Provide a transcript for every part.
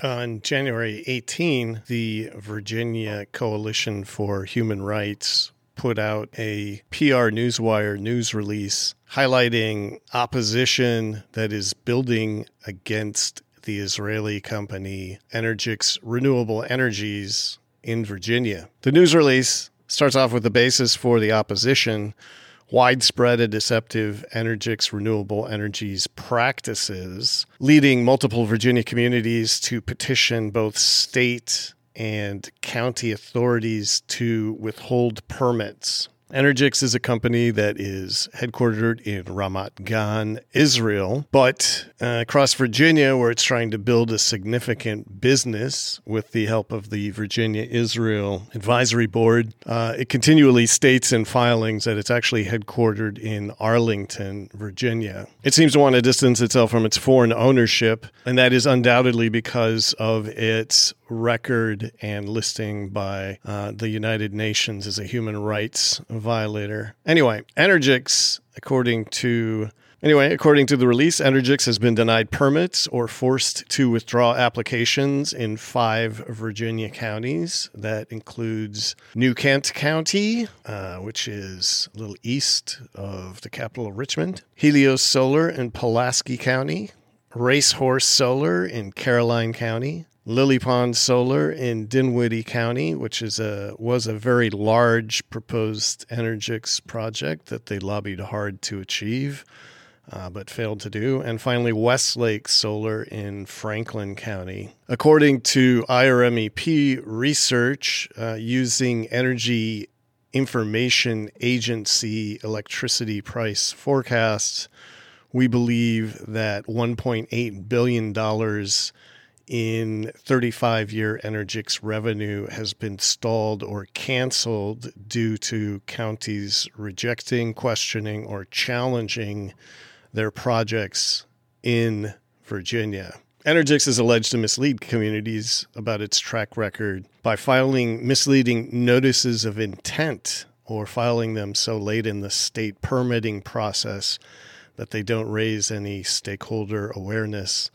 On January 18, the Virginia Coalition for Human Rights put out a PR Newswire news release highlighting opposition that is building against the Israeli company Energix Renewable Energies in Virginia. The news release starts off with the basis for the opposition widespread and deceptive Energix renewable energies practices, leading multiple Virginia communities to petition both state and county authorities to withhold permits Energix is a company that is headquartered in Ramat Gan, Israel, but uh, across Virginia, where it's trying to build a significant business with the help of the Virginia Israel Advisory Board, uh, it continually states in filings that it's actually headquartered in Arlington, Virginia. It seems to want to distance itself from its foreign ownership, and that is undoubtedly because of its record and listing by uh, the United Nations as a human rights violator. Anyway, Energix, according to Anyway, according to the release, Energix has been denied permits or forced to withdraw applications in five Virginia counties. That includes New Kent County, uh, which is a little east of the capital Richmond, Helios Solar in Pulaski County, Racehorse Solar in Caroline County, Lily Pond Solar in Dinwiddie County, which is a was a very large proposed Energix project that they lobbied hard to achieve, uh, but failed to do. And finally, Westlake Solar in Franklin County. According to IRMEP research, uh, using Energy Information Agency electricity price forecasts, we believe that $1.8 billion in 35 year Energix revenue has been stalled or canceled due to counties rejecting, questioning, or challenging their projects in Virginia. Energix is alleged to mislead communities about its track record by filing misleading notices of intent or filing them so late in the state permitting process that they don't raise any stakeholder awareness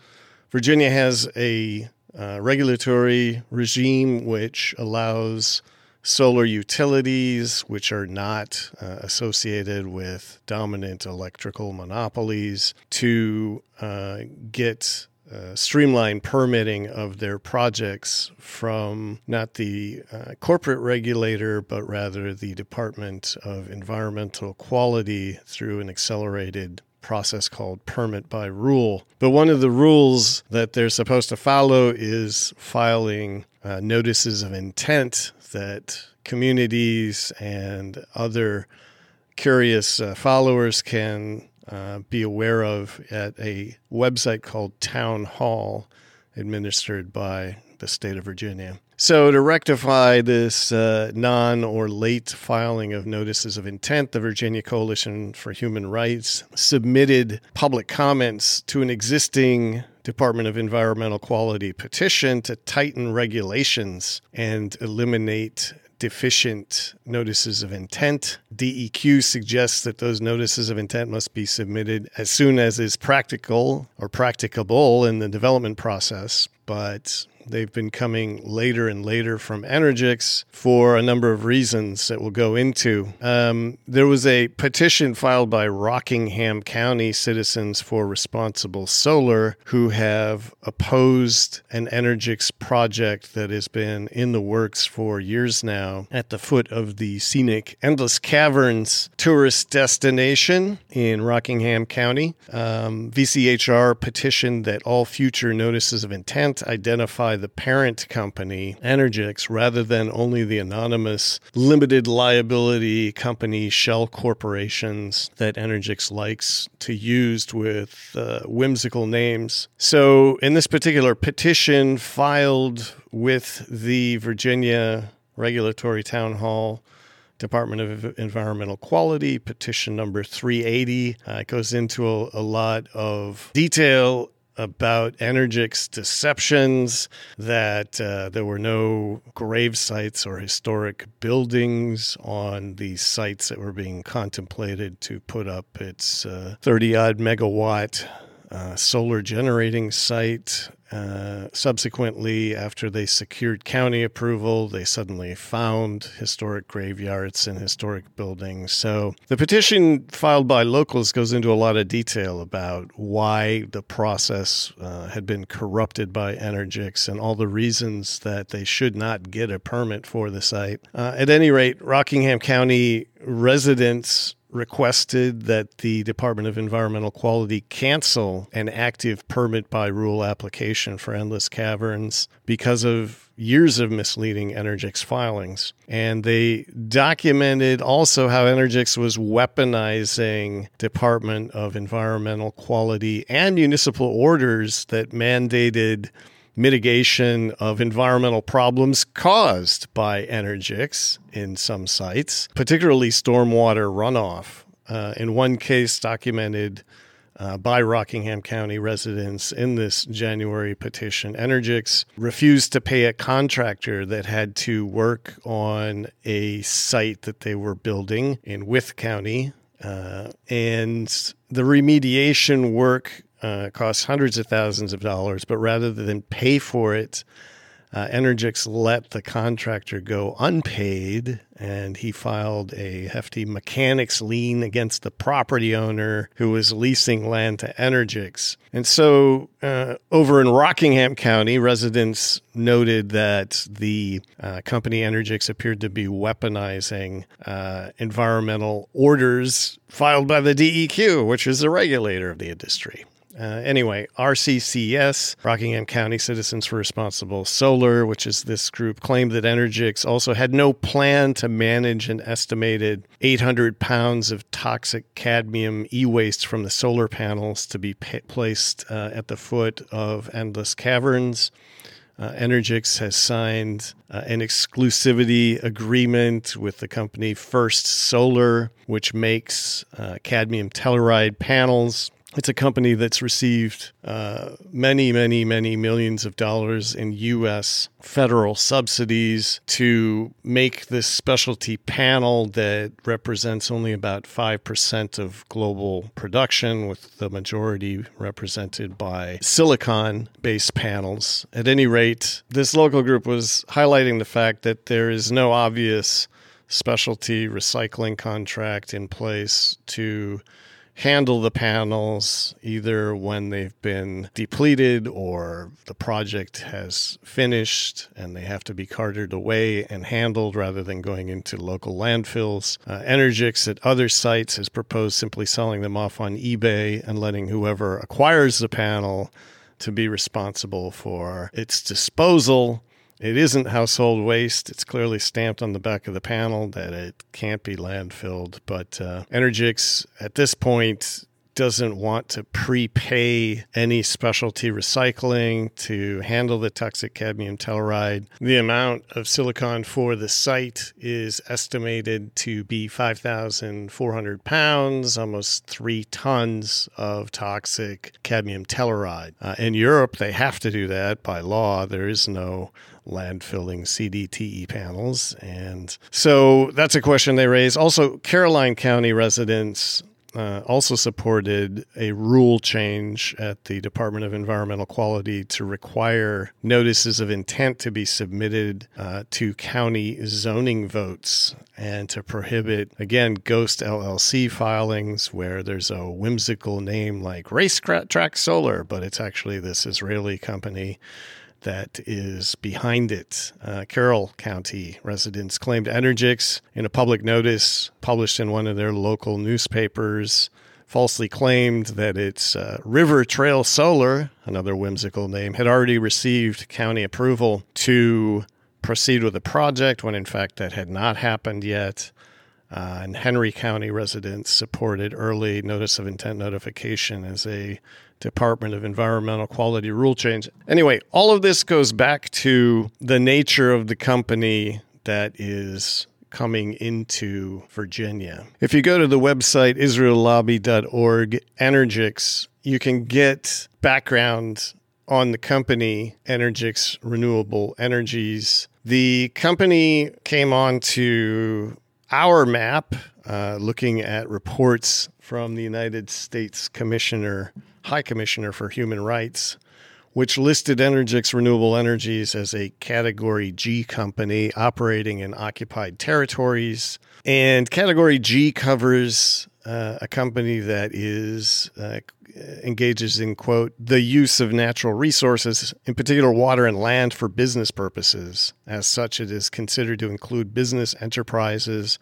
Virginia has a uh, regulatory regime which allows solar utilities, which are not uh, associated with dominant electrical monopolies, to uh, get uh, streamlined permitting of their projects from not the uh, corporate regulator, but rather the Department of Environmental Quality through an accelerated process called permit by rule. But one of the rules that they're supposed to follow is filing uh, notices of intent that communities and other curious uh, followers can uh, be aware of at a website called Town Hall, administered by the state of Virginia. So, to rectify this uh, non or late filing of notices of intent, the Virginia Coalition for Human Rights submitted public comments to an existing Department of Environmental Quality petition to tighten regulations and eliminate deficient notices of intent. DEQ suggests that those notices of intent must be submitted as soon as is practical or practicable in the development process. But They've been coming later and later from Energix for a number of reasons that we'll go into. Um, there was a petition filed by Rockingham County citizens for responsible solar who have opposed an Energix project that has been in the works for years now at the foot of the scenic Endless Caverns tourist destination in Rockingham County. Um, VCHR petitioned that all future notices of intent identify by the parent company, Energix, rather than only the anonymous limited liability company shell corporations that Energix likes to use with uh, whimsical names. So, in this particular petition filed with the Virginia Regulatory Town Hall, Department of Environmental Quality, petition number 380. Uh, it goes into a, a, lot of detail about Energix deceptions, that uh, there were no grave sites or historic buildings on the sites that were being contemplated to put up its 30 uh, odd megawatt uh, solar generating site. Uh, subsequently, after they secured county approval, they suddenly found historic graveyards and historic buildings. So the petition filed by locals goes into a lot of detail about why the process uh, had been corrupted by Energix and all the reasons that they should not get a permit for the site. Uh, at any rate, Rockingham County residents requested that the Department of Environmental Quality cancel an active permit by rule application for Endless Caverns because of years of misleading Energix filings. And they documented also how Energix was weaponizing Department of Environmental Quality and municipal orders that mandated mitigation of environmental problems caused by Energix in some sites, particularly stormwater runoff. Uh, in one case, documented uh, by Rockingham County residents in this January petition, Energix refused to pay a contractor that had to work on a site that they were building in Wythe County. Uh, and the remediation work uh, costs hundreds of thousands of dollars, but rather than pay for it, uh, Energix let the contractor go unpaid, and he filed a hefty mechanics lien against the property owner who was leasing land to Energix. And so, uh, over in Rockingham County, residents noted that the uh, company Energix appeared to be weaponizing uh, environmental orders filed by the DEQ, which is the regulator of the industry. Uh, anyway, RCCS, Rockingham County Citizens for Responsible Solar, which is this group, claimed that Energix also had no plan to manage an estimated 800 pounds of toxic cadmium e waste from the solar panels to be placed uh, at the foot of Endless Caverns. Uh, Energix has signed uh, an exclusivity agreement with the company First Solar, which makes uh, cadmium telluride panels it's a company that's received uh, many, many, many millions of dollars in U.S. federal subsidies to make this specialty panel that represents only about 5% of global production, with the majority represented by silicon based panels. At any rate, this local group was highlighting the fact that there is no obvious specialty recycling contract in place to handle the panels either when they've been depleted or the project has finished and they have to be carted away and handled rather than going into local landfills. Uh, Energix at other sites has proposed simply selling them off on eBay and letting whoever acquires the panel to be responsible for its disposal it isn't household waste. It's clearly stamped on the back of the panel that it can't be landfilled. But uh, Energix at this point doesn't want to prepay any specialty recycling to handle the toxic cadmium telluride. The amount of silicon for the site is estimated to be 5,400 pounds, almost three tons of toxic cadmium telluride. Uh, in Europe, they have to do that by law. There is no landfilling CDTE panels. And so that's a question they raise. Also, Caroline County residents uh, also supported a rule change at the Department of Environmental Quality to require notices of intent to be submitted uh, to county zoning votes and to prohibit, again, ghost LLC filings where there's a whimsical name like Racetrack Solar, but it's actually this Israeli company that is behind it. Uh, Carroll County residents claimed Energix in a public notice published in one of their local newspapers falsely claimed that its uh, River Trail Solar, another whimsical name, had already received county approval to proceed with the project when in fact that had not happened yet. Uh, and Henry County residents supported early notice of intent notification as a Department of Environmental Quality rule change. Anyway, all of this goes back to the nature of the company that is coming into Virginia. If you go to the website israellobby.org, Energix, you can get background on the company, Energix Renewable Energies. The company came on to our map, uh, looking at reports from the United States Commissioner High Commissioner for Human Rights, which listed Energix Renewable Energies as a Category G company operating in occupied territories. And Category G covers uh, a company that is uh, engages in quote the use of natural resources in particular water and land for business purposes as such it is considered to include business enterprises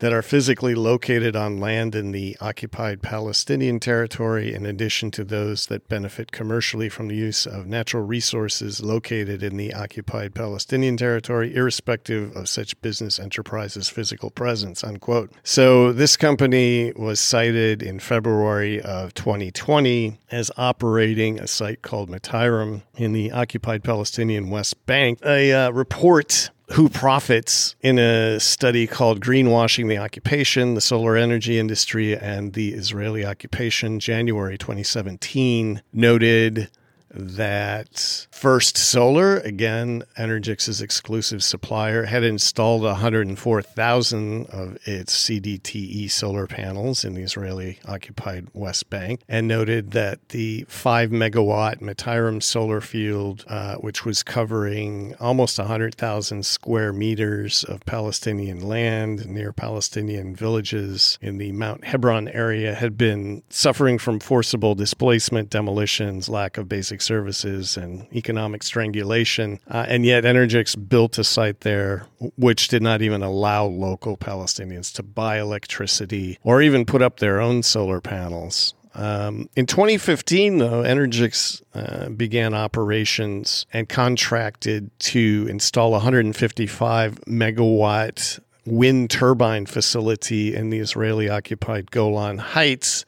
that are physically located on land in the occupied Palestinian territory, in addition to those that benefit commercially from the use of natural resources located in the occupied Palestinian territory, irrespective of such business enterprises' physical presence. Unquote. So this company was cited in February of 2020 as operating a site called Mataram in the occupied Palestinian West Bank. A uh, report who profits in a study called Greenwashing the Occupation, the Solar Energy Industry, and the Israeli Occupation, January 2017, noted that First Solar, again, Energix's exclusive supplier, had installed 104,000 of its CDTE solar panels in the Israeli occupied West Bank and noted that the 5 megawatt Mataram solar field, uh, which was covering almost 100,000 square meters of Palestinian land near Palestinian villages in the Mount Hebron area, had been suffering from forcible displacement, demolitions, lack of basic services and economic strangulation. Uh, and yet, Energix built a site there which did not even allow local Palestinians to buy electricity or even put up their own solar panels. Um, in 2015, though, Energix uh, began operations and contracted to install 155 megawatt wind turbine facility in the Israeli occupied Golan Heights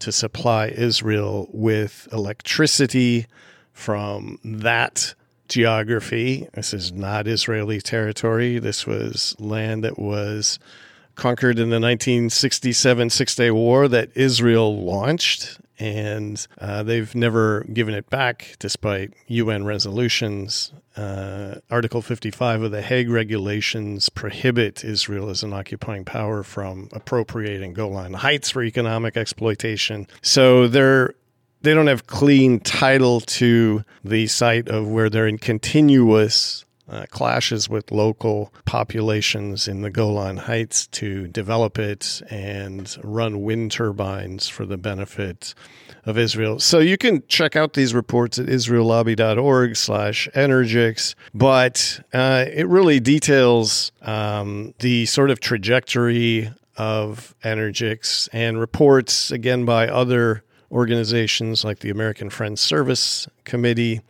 to supply Israel with electricity from that geography. This is not Israeli territory. This was land that was conquered in the 1967 Six Day War that Israel launched. And uh, they've never given it back despite UN resolutions. Uh, Article 55 of the Hague regulations prohibit Israel as an occupying power from appropriating Golan Heights for economic exploitation. So they're they don't have clean title to the site of where they're in continuous uh, clashes with local populations in the Golan Heights to develop it and run wind turbines for the benefit of Israel. So you can check out these reports at israellobby.org slash energix, but uh, it really details um, the sort of trajectory of Energix and reports, again, by other organizations like the American Friends Service Committee,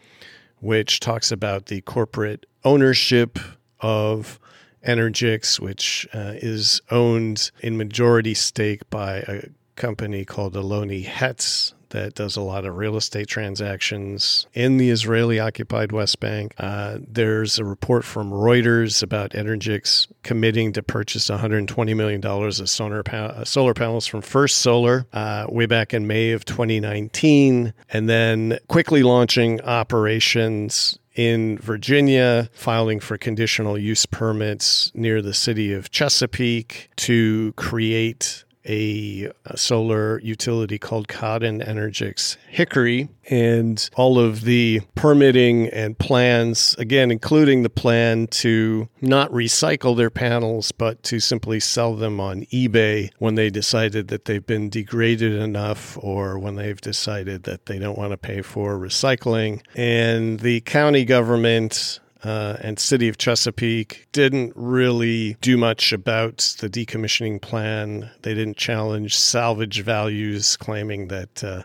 which talks about the corporate ownership of Energix, which uh, is owned in majority stake by a company called Alony Hetz that does a lot of real estate transactions in the Israeli occupied West Bank. Uh, there's a report from Reuters about Energix committing to purchase $120 million of solar, pa- uh, solar panels from First Solar uh, way back in May of 2019, and then quickly launching operations in Virginia, filing for conditional use permits near the city of Chesapeake to create a, a, solar utility called Cotton Energix Hickory, and all of the permitting and plans, again, including the plan to not recycle their panels, but to simply sell them on eBay when they decided that they've been degraded enough or when they've decided that they don't want to pay for recycling. And the county government uh, and City of Chesapeake didn't really do much about the decommissioning plan. They didn't challenge salvage values, claiming that uh,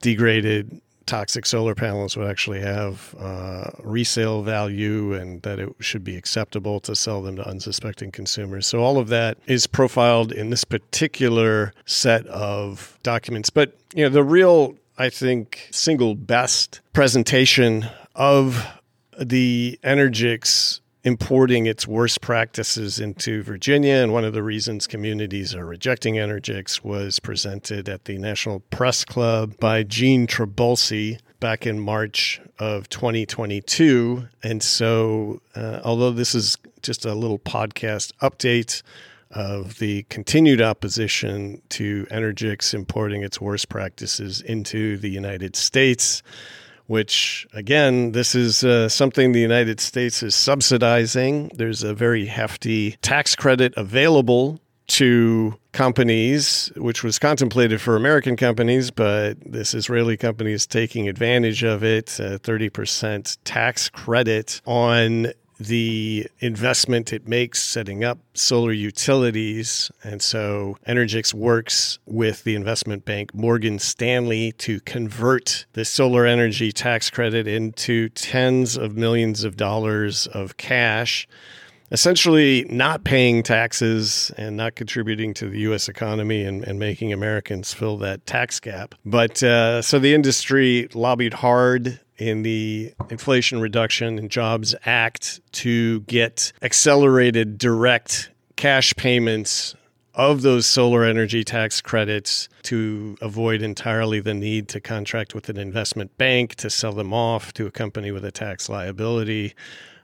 degraded toxic solar panels would actually have uh, resale value and that it should be acceptable to sell them to unsuspecting consumers. So, all of that is profiled in this particular set of documents. But, you know, the real, I think, single best presentation of the Energix importing its worst practices into Virginia. And one of the reasons communities are rejecting Energix was presented at the National Press Club by Gene Trabulsi back in March of 2022. And so, uh, although this is just a little podcast update, of the continued opposition to Energix importing its worst practices into the United States which again, this is uh, something the United States is subsidizing. There's a very hefty tax credit available to companies, which was contemplated for American companies, but this Israeli company is taking advantage of it. A 30% tax credit on the investment it makes setting up solar utilities. And so Energix works with the investment bank Morgan Stanley to convert the solar energy tax credit into tens of millions of dollars of cash. Essentially, not paying taxes and not contributing to the U.S. economy and, and making Americans fill that tax gap. But uh, so the industry lobbied hard in the Inflation Reduction and Jobs Act to get accelerated direct cash payments of those solar energy tax credits to avoid entirely the need to contract with an investment bank to sell them off to a company with a tax liability.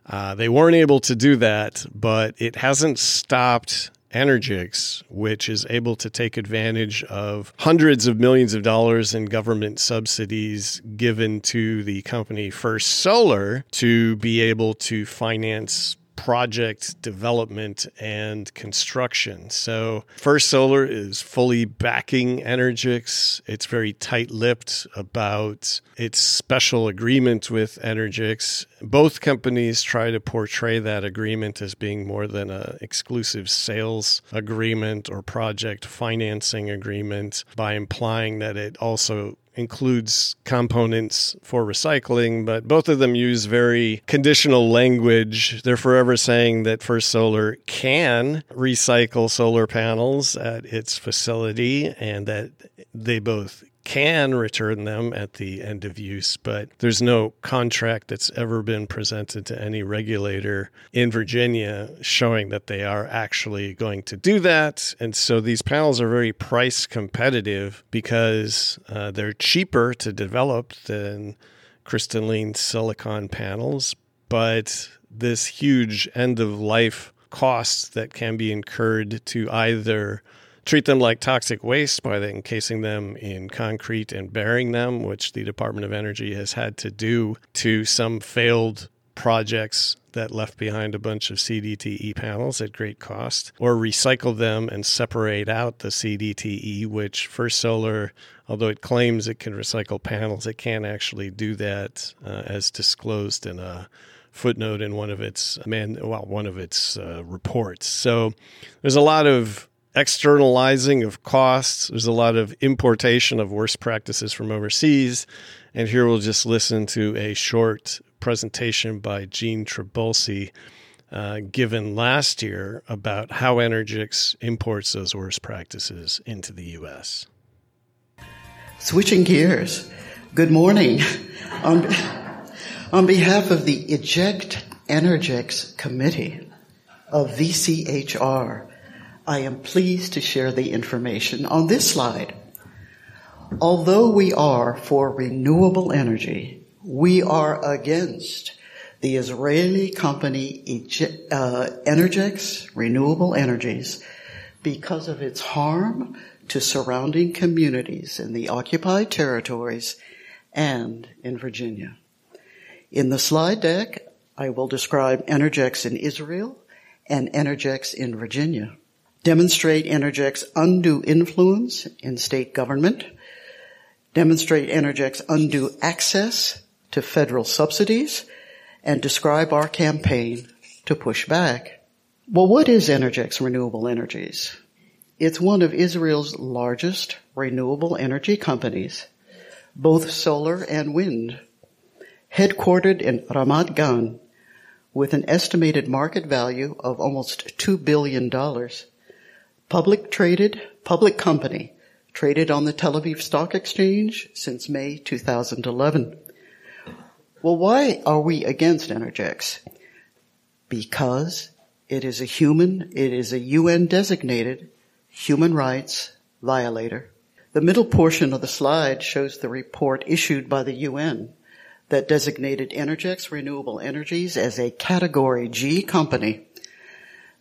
Uh, they weren't able to do that, but it hasn't stopped Energix, which is able to take advantage of hundreds of millions of dollars in government subsidies given to the company First Solar to be able to finance project development and construction. So, First Solar is fully backing Energix. It's very tight lipped about its special agreement with Energix. Both companies try to portray that agreement as being more than an exclusive sales agreement or project financing agreement by implying that it also includes components for recycling, but both of them use very conditional language. They're forever saying that First Solar can recycle solar panels at its facility and that they both can return them at the end of use, but there's no contract that's ever been presented to any regulator in Virginia showing that they are actually going to do that. And so these panels are very price competitive because uh, they're cheaper to develop than crystalline silicon panels, but this huge end of life cost that can be incurred to either treat them like toxic waste by encasing them in concrete and burying them, which the Department of Energy has had to do to some failed projects that left behind a bunch of CDTE panels at great cost, or recycle them and separate out the CDTE, which First Solar, although it claims it can recycle panels, it can't actually do that uh, as disclosed in a footnote in one of its man well one of its uh, reports. So there's a lot of externalizing of costs. There's a lot of importation of worst practices from overseas. And here we'll just listen to a short presentation by Gene Trabulsi uh, given last year about how Energix imports those worst practices into the U.S. Switching gears, good morning. on, on behalf of the Eject Energix Committee of VCHR, I am pleased to share the information on this slide. Although we are for renewable energy, we are against the Israeli company uh, Energix Renewable Energies because of its harm to surrounding communities in the occupied territories and in Virginia. In the slide deck, I will describe Energix in Israel and Energix in Virginia demonstrate Energix's undue influence in state government, demonstrate Energix's undue access to federal subsidies, and describe our campaign to push back. Well, what is Energix Renewable Energies? It's one of Israel's largest renewable energy companies, both solar and wind, headquartered in Ramat Gan, with an estimated market value of almost $2 billion public traded, public company, traded on the Tel Aviv Stock Exchange since May 2011. Well, why are we against Energix? Because it is a human, it is a UN designated human rights violator. The middle portion of the slide shows the report issued by the UN that designated Energix Renewable Energies as a category G company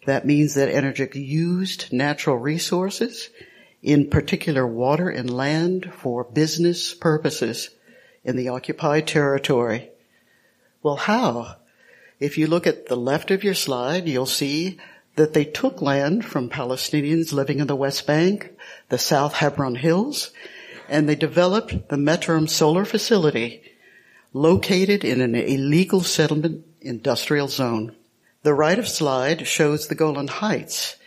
That means that Energix used natural resources, in particular water and land, for business purposes in the occupied territory. Well, how? If you look at the left of your slide, you'll see that they took land from Palestinians living in the West Bank, the South Hebron Hills, and they developed the Metrum solar facility located in an illegal settlement industrial zone. The right of slide shows the Golan Heights.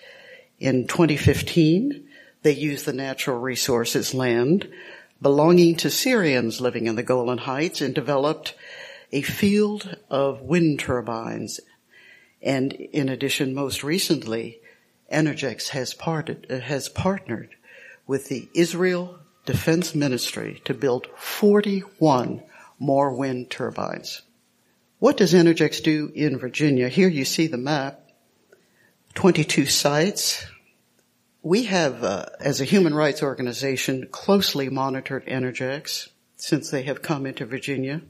In 2015, they used the natural resources land belonging to Syrians living in the Golan Heights and developed a field of wind turbines and in addition, most recently, Energix has, parted, has partnered with the Israel Defense Ministry to build 41 more wind turbines. What does Energix do in Virginia? Here you see the map. 22 sites. We have, uh, as a human rights organization, closely monitored Energix since they have come into Virginia.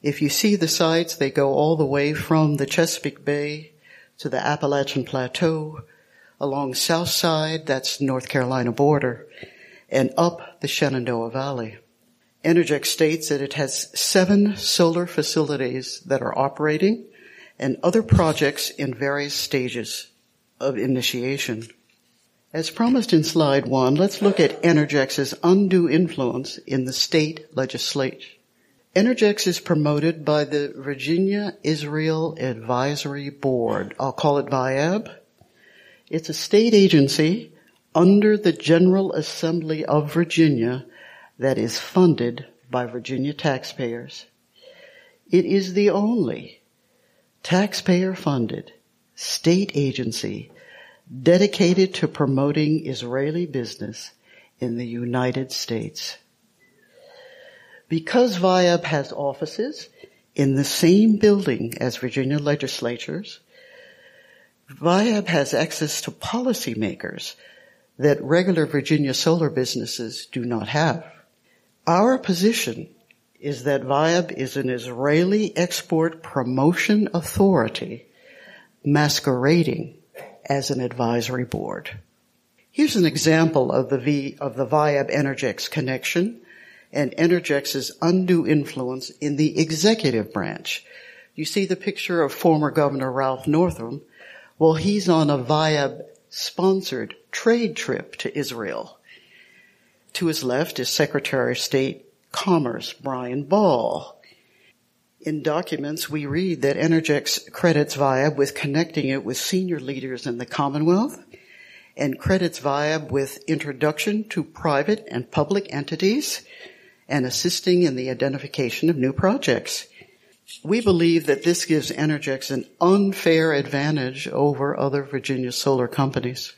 If you see the sites, they go all the way from the Chesapeake Bay to the Appalachian Plateau, along South Side, that's North Carolina border, and up the Shenandoah Valley. Energix states that it has seven solar facilities that are operating and other projects in various stages of initiation. As promised in slide one, let's look at Energix's undue influence in the state legislature. Energix is promoted by the Virginia Israel Advisory Board. I'll call it VIAB. It's a state agency under the General Assembly of Virginia that is funded by Virginia taxpayers. It is the only taxpayer funded state agency dedicated to promoting Israeli business in the United States. Because VIAB has offices in the same building as Virginia legislatures, VIAB has access to policymakers that regular Virginia solar businesses do not have. Our position is that VIAB is an Israeli export promotion authority masquerading as an advisory board. Here's an example of the V, of the VIAB Energix connection and Energix's undue influence in the executive branch. You see the picture of former Governor Ralph Northam. Well, he's on a VIAB sponsored trade trip to Israel. To his left is Secretary of State Commerce Brian Ball. In documents, we read that Energix credits VIAB with connecting it with senior leaders in the Commonwealth and credits VIAB with introduction to private and public entities and assisting in the identification of new projects. We believe that this gives Energix an unfair advantage over other Virginia solar companies.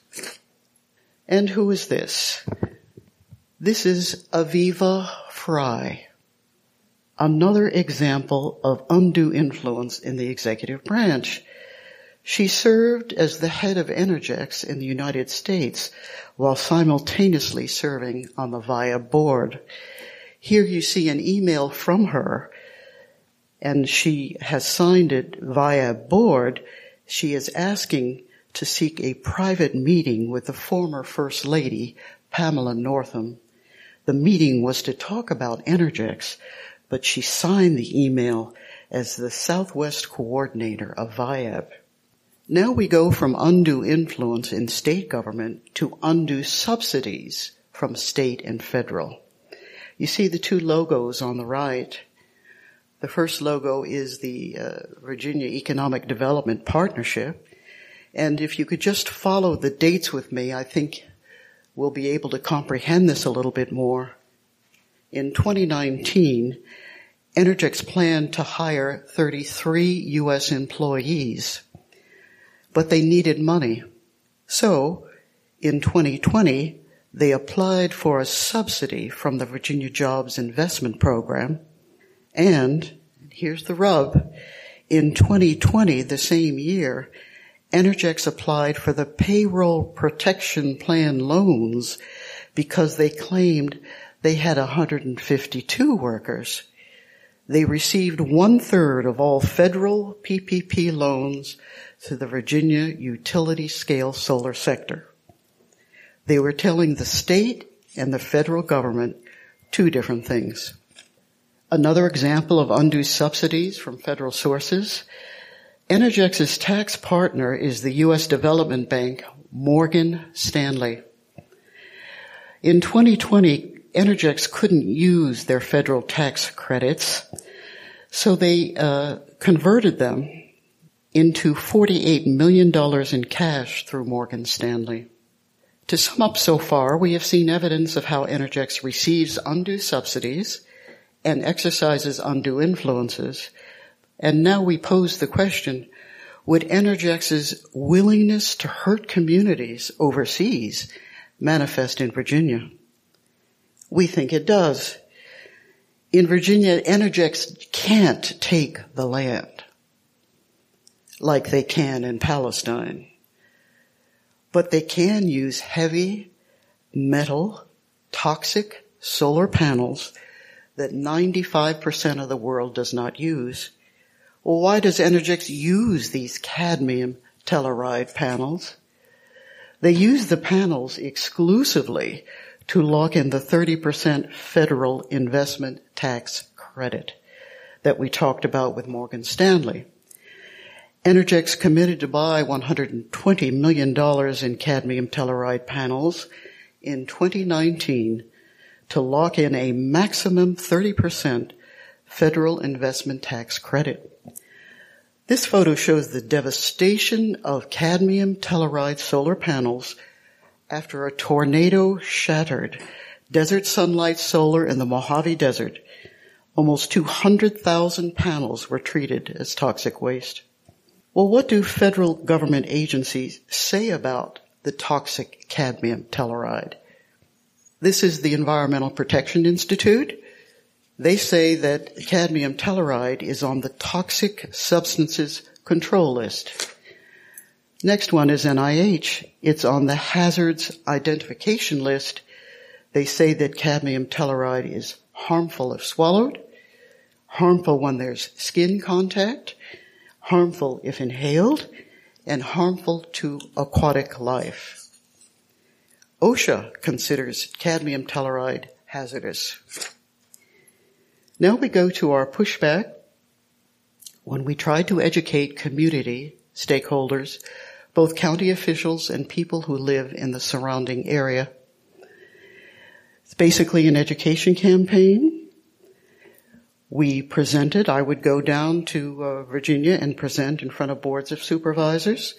And who is this? This is Aviva Fry. Another example of undue influence in the executive branch. She served as the head of Energix in the United States while simultaneously serving on the VIA board. Here you see an email from her and she has signed it via board. She is asking to seek a private meeting with the former First Lady, Pamela Northam. The meeting was to talk about Energix, but she signed the email as the Southwest Coordinator of VIAB. Now we go from undue influence in state government to undue subsidies from state and federal. You see the two logos on the right. The first logo is the uh, Virginia Economic Development Partnership. And if you could just follow the dates with me, I think we'll be able to comprehend this a little bit more. In 2019, Energix planned to hire 33 U.S. employees, but they needed money. So, in 2020, they applied for a subsidy from the Virginia Jobs Investment Program. And here's the rub. In 2020, the same year, Energix applied for the payroll protection plan loans because they claimed they had 152 workers. they received one third of all federal PPP loans to the Virginia utility scale solar sector. They were telling the state and the federal government two different things. Another example of undue subsidies from federal sources. Energix's tax partner is the U.S. Development Bank, Morgan Stanley. In 2020, Energix couldn't use their federal tax credits, so they uh, converted them into $48 million in cash through Morgan Stanley. To sum up so far, we have seen evidence of how Energix receives undue subsidies and exercises undue influences. And now we pose the question, would Energix's willingness to hurt communities overseas manifest in Virginia? We think it does. In Virginia, Energix can't take the land like they can in Palestine. But they can use heavy metal, toxic solar panels that 95% of the world does not use. Well, why does Energix use these cadmium telluride panels? They use the panels exclusively to lock in the 30% federal investment tax credit that we talked about with Morgan Stanley. Energix committed to buy $120 million in cadmium telluride panels in 2019 to lock in a maximum 30% federal investment tax credit. This photo shows the devastation of cadmium telluride solar panels after a tornado shattered desert sunlight solar in the Mojave Desert. Almost 200,000 panels were treated as toxic waste. Well, what do federal government agencies say about the toxic cadmium telluride? This is the Environmental Protection Institute. They say that cadmium telluride is on the toxic substances control list. Next one is NIH. It's on the hazards identification list. They say that cadmium telluride is harmful if swallowed, harmful when there's skin contact, harmful if inhaled, and harmful to aquatic life. OSHA considers cadmium telluride hazardous. Now we go to our pushback when we try to educate community stakeholders both county officials and people who live in the surrounding area. It's basically an education campaign. We presented, I would go down to uh, Virginia and present in front of boards of supervisors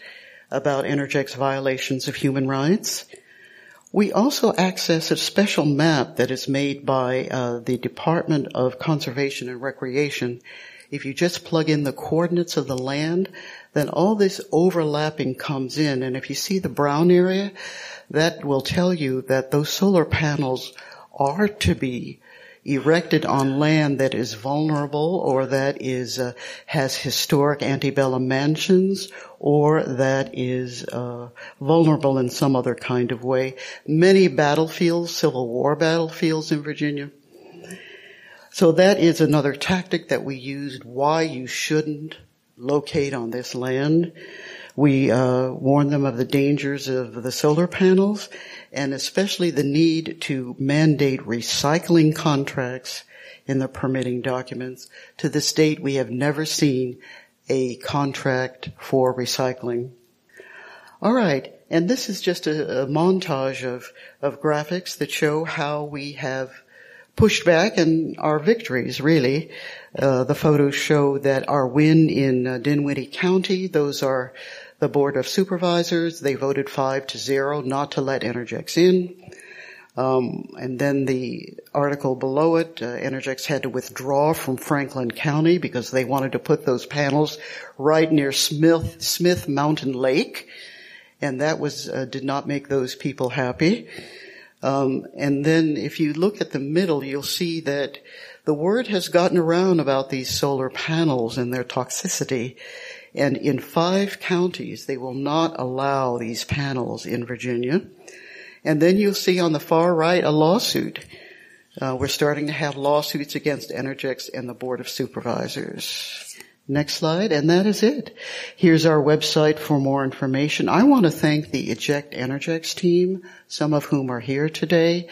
about Energix violations of human rights. We also access a special map that is made by uh, the Department of Conservation and Recreation. If you just plug in the coordinates of the land, then all this overlapping comes in. And if you see the brown area, that will tell you that those solar panels are to be erected on land that is vulnerable or that is uh, has historic antebellum mansions or that is uh, vulnerable in some other kind of way. Many battlefields, Civil War battlefields in Virginia. So that is another tactic that we used. Why you shouldn't locate on this land. We uh, warn them of the dangers of the solar panels and especially the need to mandate recycling contracts in the permitting documents. To this date, we have never seen a contract for recycling. All right, and this is just a, a montage of, of graphics that show how we have pushed back and our victories really. Uh, the photos show that our win in uh, Dinwiddie County, those are the Board of Supervisors. They voted five to zero not to let Energix in. Um, and then the article below it, uh, Energix had to withdraw from Franklin County because they wanted to put those panels right near Smith, Smith Mountain Lake. And that was, uh, did not make those people happy. Um, and then if you look at the middle, you'll see that the word has gotten around about these solar panels and their toxicity. And in five counties, they will not allow these panels in Virginia. And then you'll see on the far right a lawsuit Uh, we're starting to have lawsuits against Energix and the Board of Supervisors. Next slide, and that is it. Here's our website for more information. I want to thank the Eject Energix team, some of whom are here today,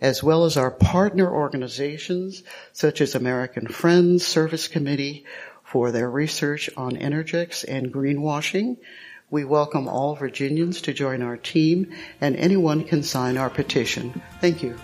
as well as our partner organizations such as American Friends Service Committee for their research on Energix and greenwashing. We welcome all Virginians to join our team and anyone can sign our petition. Thank you.